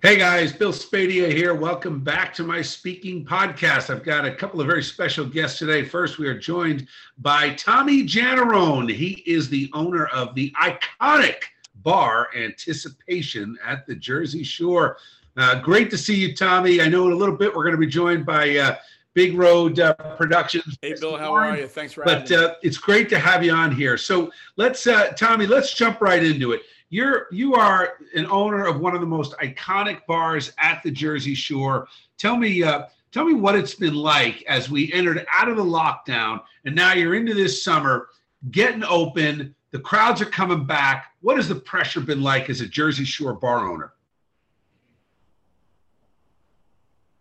Hey guys, Bill Spadea here. Welcome back to my speaking podcast. I've got a couple of very special guests today. First, we are joined by Tommy Janarone. He is the owner of the iconic bar Anticipation at the Jersey Shore. Uh, great to see you, Tommy. I know in a little bit we're going to be joined by uh, Big Road uh, Productions. Hey, Bill, how are you? Thanks for but, having me. But uh, it's great to have you on here. So let's, uh, Tommy, let's jump right into it you're you are an owner of one of the most iconic bars at the Jersey Shore. Tell me, uh, tell me what it's been like as we entered out of the lockdown, and now you're into this summer, getting open. The crowds are coming back. What has the pressure been like as a Jersey Shore bar owner?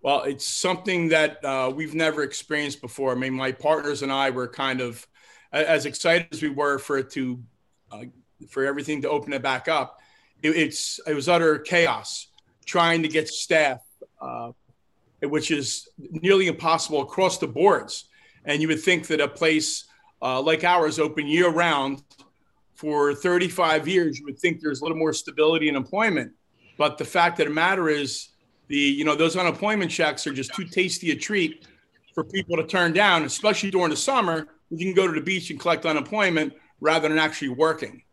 Well, it's something that uh, we've never experienced before. I mean, my partners and I were kind of as excited as we were for it to uh, for everything to open it back up. It, it's it was utter chaos trying to get staff, uh, which is nearly impossible across the boards. And you would think that a place uh, like ours, open year round for 35 years, you would think there's a little more stability in employment. But the fact of the matter is, the you know those unemployment checks are just too tasty a treat for people to turn down, especially during the summer. You can go to the beach and collect unemployment rather than actually working.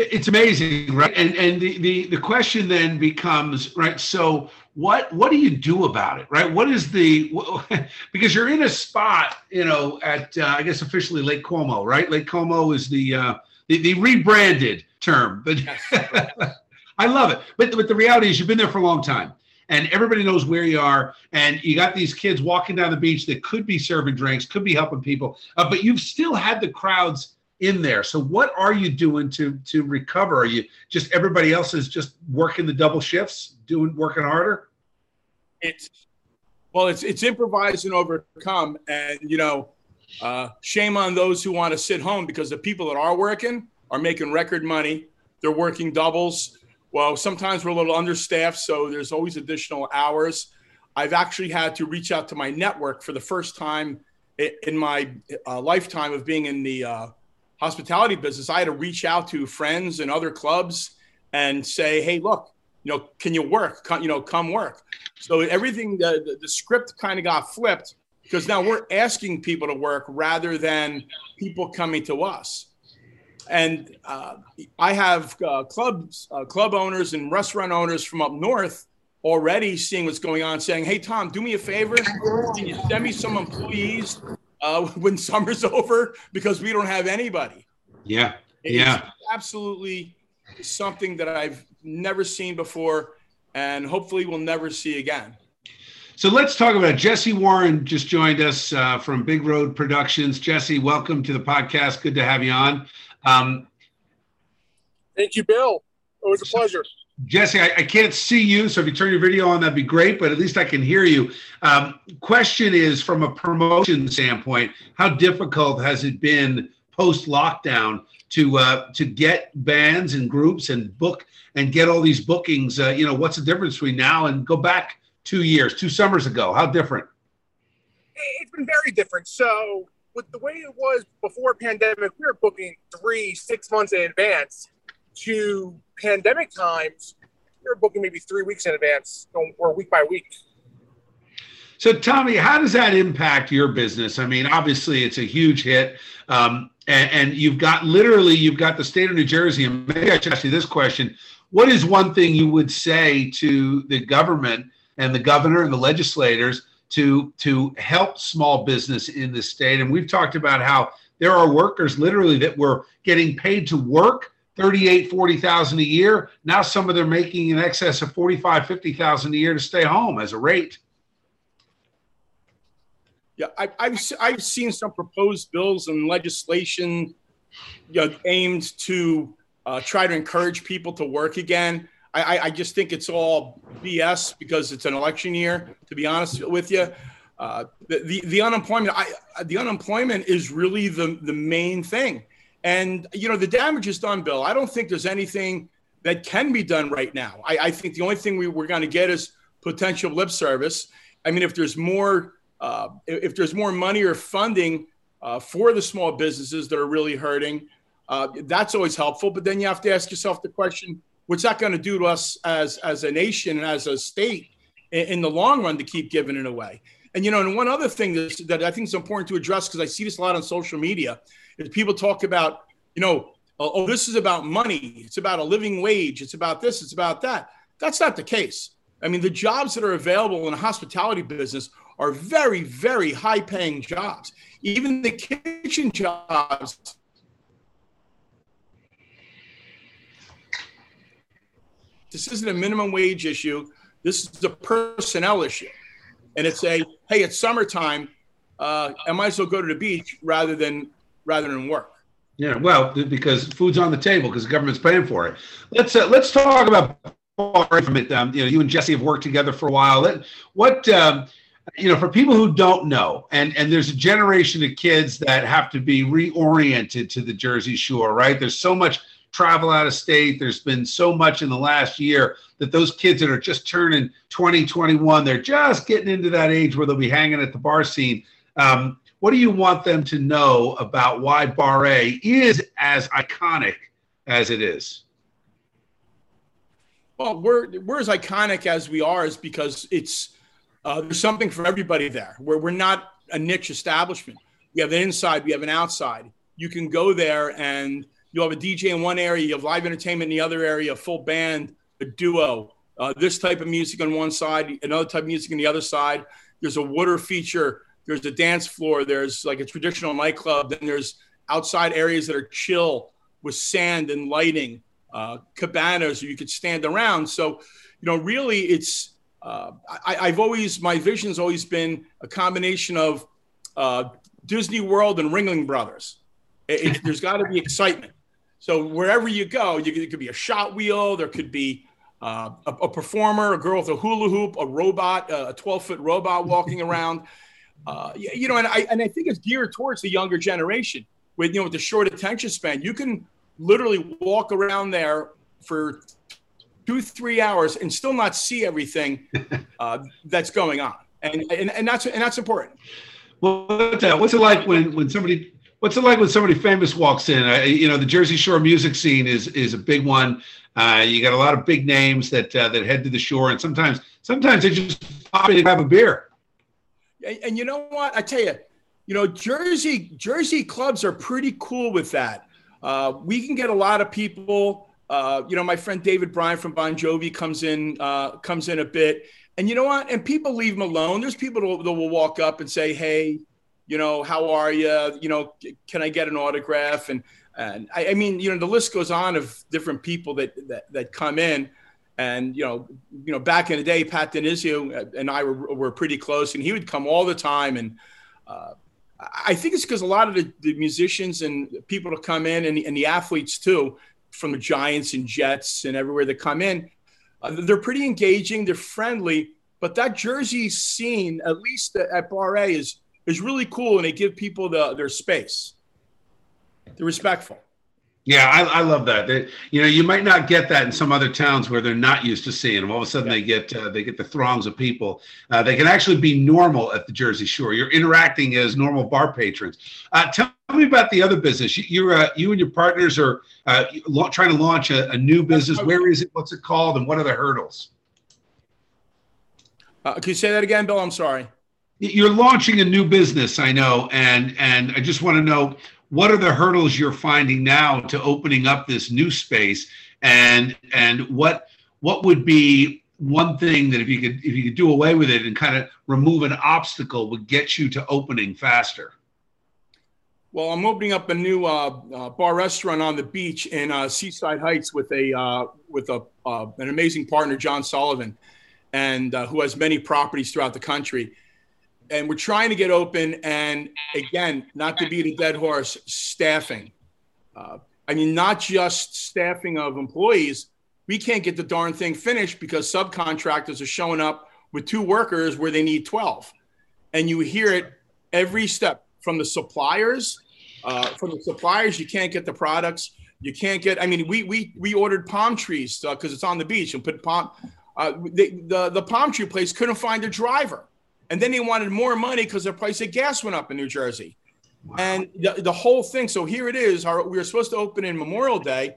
It's amazing, right? And and the, the the question then becomes, right? So what what do you do about it, right? What is the because you're in a spot, you know, at uh, I guess officially Lake Como, right? Lake Como is the uh, the, the rebranded term, but I love it. But but the reality is, you've been there for a long time and everybody knows where you are and you got these kids walking down the beach that could be serving drinks could be helping people uh, but you've still had the crowds in there. So what are you doing to to recover? Are you just everybody else is just working the double shifts, doing working harder? It's well, it's it's improvise and overcome, and you know, uh, shame on those who want to sit home because the people that are working are making record money. They're working doubles. Well, sometimes we're a little understaffed, so there's always additional hours. I've actually had to reach out to my network for the first time in my uh, lifetime of being in the uh, hospitality business, I had to reach out to friends and other clubs and say, "Hey, look, you know, can you work? Come, you know, come work." So everything, the, the, the script kind of got flipped because now we're asking people to work rather than people coming to us. And uh, I have uh, clubs, uh, club owners, and restaurant owners from up north already seeing what's going on, saying, "Hey, Tom, do me a favor. Can you send me some employees uh, when summer's over because we don't have anybody. Yeah. It's yeah. Absolutely something that I've never seen before and hopefully we'll never see again. So let's talk about it. Jesse Warren just joined us uh, from Big Road Productions. Jesse, welcome to the podcast. Good to have you on. Um, Thank you, Bill. It was a pleasure. Jesse, I, I, can't see you, so if you turn your video on, that'd be great. But at least I can hear you. Um, question is, from a promotion standpoint, how difficult has it been post lockdown to uh, to get bands and groups and book and get all these bookings? Uh, you know, what's the difference between now and go back two years, two summers ago? How different? It's been very different. So with the way it was before pandemic, we were booking three, six months in advance to pandemic times, you're booking maybe three weeks in advance or week by week. So, Tommy, how does that impact your business? I mean, obviously, it's a huge hit, um, and, and, you've got literally you've got the state of New Jersey. And maybe I should ask you this question: What is one thing you would say to the government and the governor and the legislators to to help small business in the state? And we've talked about how there are workers literally that were getting paid to work 38, 40,000 a year. Now some of them are making in excess of 45, 50,000 a year to stay home as a rate. Yeah, I, have I've seen some proposed bills and legislation you know, aimed to uh, try to encourage people to work again. I, I, just think it's all BS because it's an election year. To be honest with you, uh, the, the, the unemployment I, the unemployment is really the the main thing, and you know the damage is done, Bill. I don't think there's anything that can be done right now. I, I think the only thing we, we're going to get is potential lip service. I mean, if there's more uh, if there's more money or funding uh, for the small businesses that are really hurting, uh, that's always helpful. But then you have to ask yourself the question: What's that going to do to us as as a nation and as a state in, in, the long run to keep giving it away? And you know, and one other thing that, that I think is important to address because I see this a lot on social media is people talk about, you know, oh, oh, this is about money, it's about a living wage, it's about this, it's about that. That's not the case. I mean, the jobs that are available in the hospitality business are very, very high paying jobs. Even the kitchen jobs This isn't a minimum wage issue. This is a personnel issue. And it's a, hey, it's summertime. Uh, I might as well go to the beach rather than rather than work. Yeah, well, because food's on the table because the government's paying for it. Let's uh, let's talk about from it. Um, you know, you and Jesse have worked together for a while. What um, you know, for people who don't know, and and there's a generation of kids that have to be reoriented to the Jersey Shore, right? There's so much travel out of state. There's been so much in the last year that those kids that are just turning 20, 21, they're just getting into that age where they'll be hanging at the bar scene. Um, what do you want them to know about why Bar A is as iconic as it is? Well, we're we're as iconic as we are is because it's uh, there's something for everybody there. We're we're not a niche establishment. We have an inside, we have an outside. You can go there and You'll have a DJ in one area, you have live entertainment in the other area, a full band, a duo, uh, this type of music on one side, another type of music on the other side. There's a water feature, there's a dance floor, there's like a traditional nightclub, then there's outside areas that are chill with sand and lighting, uh, cabanas where you could stand around. So, you know, really, it's uh, I, have always my vision's always been a combination of uh, Disney World and Ringling Brothers. It, it, there's got to be excitement. So wherever you go, you, it could be a shot wheel, there could be uh, a, a, performer, a girl with a hula hoop, a robot, a 12 foot robot walking around. Uh, you know, and I and I think it's geared towards the younger generation with you know with the short attention span. You can literally walk around there for two three hours and still not see everything uh, that's going on, and, and and that's and that's important. Well, what's it like when when somebody What's it like when somebody famous walks in? Uh, you know, the Jersey Shore music scene is is a big one. Uh, you got a lot of big names that uh, that head to the shore, and sometimes sometimes they just pop in and have a beer. And, and you know what? I tell you, you know, Jersey Jersey clubs are pretty cool with that. Uh, we can get a lot of people. Uh, you know, my friend David Bryan from Bon Jovi comes in uh, comes in a bit, and you know what? And people leave him alone. There's people that will walk up and say, "Hey, you know, how are you? You know, can I get an autograph? And and I, I, mean, you know, the list goes on of different people that that, that come in. And you know, you know, back in the day, Pat DiNizio and I were, were pretty close, and he would come all the time. And uh, I think it's because a lot of the, the, musicians and people that come in, and, and the athletes too, from the Giants and Jets and everywhere that come in, uh, they're pretty engaging. They're friendly, but that Jersey scene, at least at Bar A, is is really cool and they give people the, their space. They're respectful. Yeah, I, I love that. They, you know, you might not get that in some other towns where they're not used to seeing them. All of a sudden, yeah. they get uh, they get the throngs of people. Uh, they can actually be normal at the Jersey Shore. You're interacting as normal bar patrons. Uh, tell me about the other business. You, are uh, you and your partners are uh, trying to launch a, a, new business. Where is it? What's it called? And what are the hurdles? Uh, can you say that again, Bill? I'm sorry you're launching a new business i know and and i just want to know what are the hurdles you're finding now to opening up this new space? And and what what would be one thing that if you could if you could do away with it and kind of remove an obstacle would get you to opening faster? Well i'm opening up a new uh, uh, bar restaurant on the beach in uh, seaside heights with a uh, with a uh, an amazing partner john sullivan and uh, who has many properties throughout the country and we're trying to get open. And again, not to beat a dead horse, staffing. Uh, I mean, not just staffing of employees. We can't get the darn thing finished because subcontractors are showing up with two workers where they need 12. And you hear it every step from the suppliers. Uh, from the suppliers, you can't get the products. You can't get. I mean, we we we ordered palm trees because uh, it's on the beach and put palm. Uh, the, the the palm tree place couldn't find a driver, and then they wanted more money because the price of gas went up in New Jersey, wow. and the, the whole thing. So here it is. Our, we were supposed to open in Memorial Day.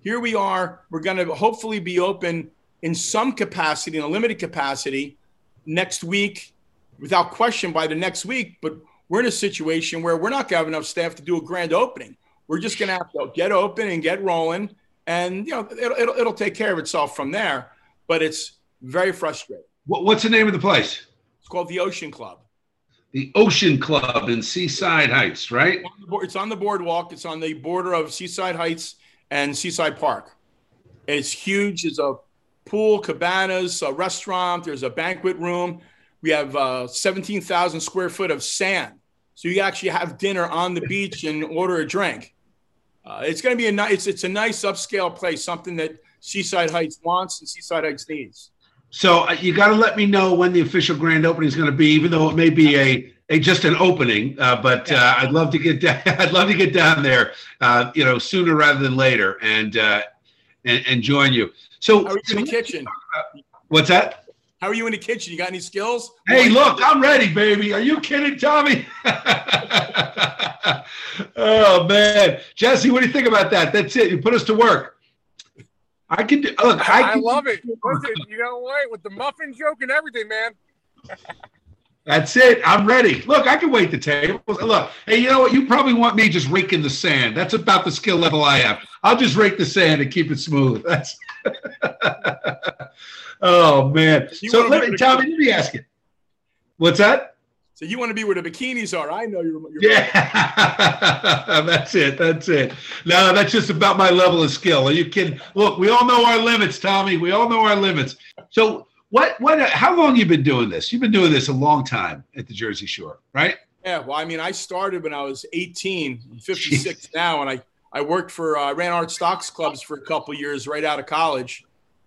Here we are. We're going to hopefully be open in some capacity, in a limited capacity, next week, without question by the next week. But we're in a situation where we're not going to have enough staff to do a grand opening. We're just going to have to get open and get rolling, and you know it'll, it'll, it'll take care of itself from there. But it's very frustrating. What's the name of the place? Called the Ocean Club. The Ocean Club in Seaside Heights, right? It's on the boardwalk. It's on the border of Seaside Heights and Seaside Park. It's huge. It's a pool, cabanas, a restaurant. There's a banquet room. We have uh, 17,000 square foot of sand. So you actually have dinner on the beach and order a drink. Uh, it's going to be a nice, it's, it's a nice upscale place, something that Seaside Heights wants and Seaside Heights needs. So uh, you got to let me know when the official grand opening is going to be, even though it may be a, a just an opening. Uh, but uh, I'd love to get down, I'd love to get down there, uh, you know, sooner rather than later, and uh, and, and join you. So, How are you in the kitchen? What's that? How are you in the kitchen? You got any skills? Hey, look, I'm ready, baby. Are you kidding, Tommy? oh man, Jesse, what do you think about that? That's it. You put us to work. I can do. Look, I, I, I love it. Listen, you know what? With the muffin joke and everything, man. That's it. I'm ready. Look, I can wait the tables. Look, hey, you know what? You probably want me just raking the sand. That's about the skill level I have. I'll just rake the sand and keep it smooth. That's. oh man. You so let me, Tommy, let me ask you. What's that? So you want to be where the bikinis are? I know you're. you're yeah, that's it. That's it. No, that's just about my level of skill. Are you kidding? Look, we all know our limits, Tommy. We all know our limits. So what? What? How long you been doing this? You've been doing this a long time at the Jersey Shore, right? Yeah. Well, I mean, I started when I was 18. I'm 56 Jeez. now, and I I worked for uh, I ran art stocks clubs for a couple years right out of college.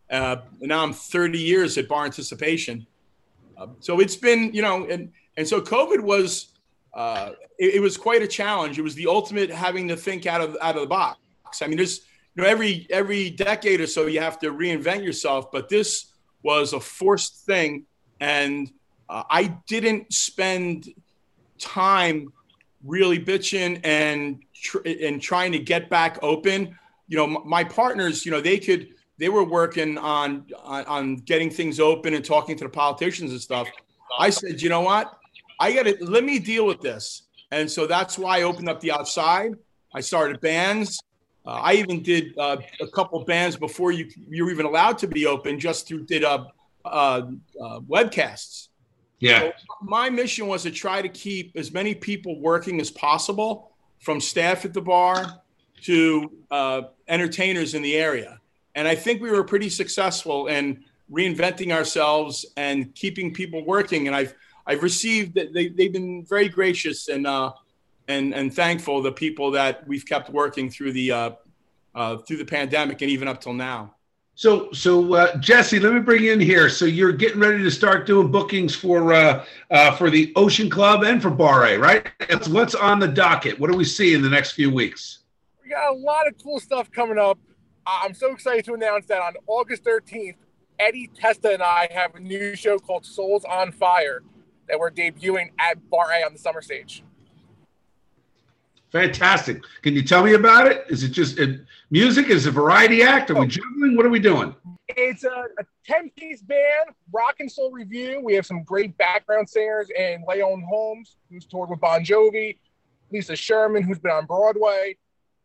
Uh, and now I'm 30 years at Bar Anticipation. Uh, so it's been, you know, and and so COVID was uh, it, it, was quite a challenge. It was the ultimate having to think out of out of the box. I mean, there's you know every every decade or so you have to reinvent yourself, but this was a forced thing, and uh, I didn't spend time really bitching and tr- and trying to get back open. You know, m- my partners, you know, they could they were working on, on on getting things open and talking to the politicians and stuff. I said, you know what? I got to let me deal with this. And so that's why I opened up the outside. I started bands. Uh, I even did uh, a couple bands before you you were even allowed to be open, just through did uh, uh, uh webcasts. Yeah. So my mission was to try to keep as many people working as possible, from staff at the bar to uh, entertainers in the area. And I think we were pretty successful in reinventing ourselves and keeping people working. And I've I've received that they, they've been very gracious and uh, and and thankful the people that we've kept working through the uh, uh, through the pandemic and even up till now. So so uh, Jesse, let me bring you in here. So you're getting ready to start doing bookings for uh, uh, for the Ocean Club and for Bar A, right? It's what's on the docket. What do we see in the next few weeks? We got a lot of cool stuff coming up. I'm so excited to announce that on August 13th, Eddie Testa and I have a new show called Souls on Fire that we're debuting at Bar A on the summer stage. Fantastic. Can you tell me about it? Is it just uh, music? Is it a variety act? Are we oh. juggling? What are we doing? It's a, a 10 piece band, rock and soul review. We have some great background singers and Leon Holmes, who's toured with Bon Jovi, Lisa Sherman, who's been on Broadway.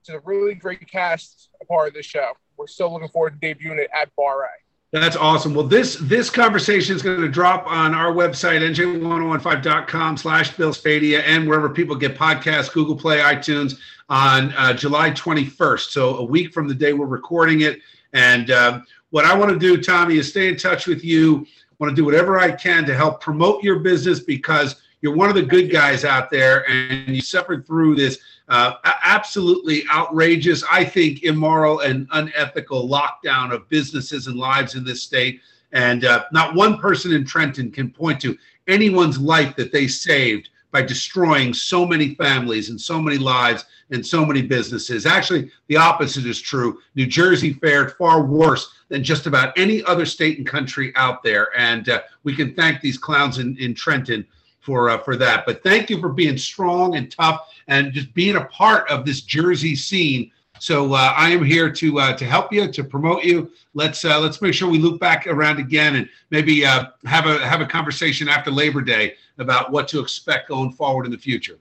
It's a really great cast, a part of this show. We're still looking forward to debuting it at Bar A. That's awesome. Well, this this conversation is going to drop on our website, nj1015.com slash Bill Spadea, and wherever people get podcasts, Google Play, iTunes, on uh, July 21st. So a week from the day we're recording it. And um, what I want to do, Tommy, is stay in touch with you. I want to do whatever I can to help promote your business because you're one of the good guys out there and you suffered through this uh, absolutely outrageous, I think, immoral and unethical lockdown of businesses and lives in this state. And uh, not one person in Trenton can point to anyone's life that they saved by destroying so many families and so many lives and so many businesses. Actually, the opposite is true. New Jersey fared far worse than just about any other state and country out there. And uh, we can thank these clowns in, in Trenton for uh, for that. But thank you for being strong and tough and just being a part of this Jersey scene. So uh, I am here to uh, to help you to promote you. Let's uh, let's make sure we loop back around again and maybe uh, have a have a conversation after Labor Day about what to expect going forward in the future.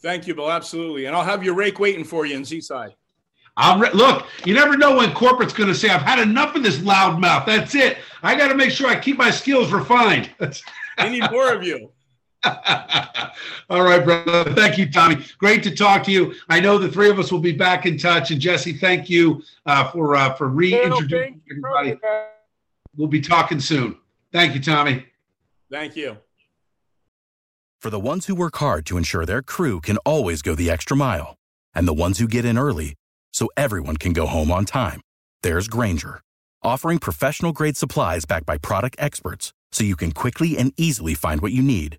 Thank you, Bill. Absolutely, and I'll have your rake waiting for you in Seaside. I'm re- look. You never know when corporate's going to say, "I've had enough of this loudmouth. That's it. I got to make sure I keep my skills refined." I need more of you. All right, brother. Thank you, Tommy. Great to talk to you. I know the three of us will be back in touch. And Jesse, thank you uh, for uh, for reintroducing everybody. We'll be talking soon. Thank you, Tommy. Thank you. For the ones who work hard to ensure their crew can always go the extra mile, and the ones who get in early so everyone can go home on time, there's Grainger, offering professional grade supplies backed by product experts so you can quickly and easily find what you need.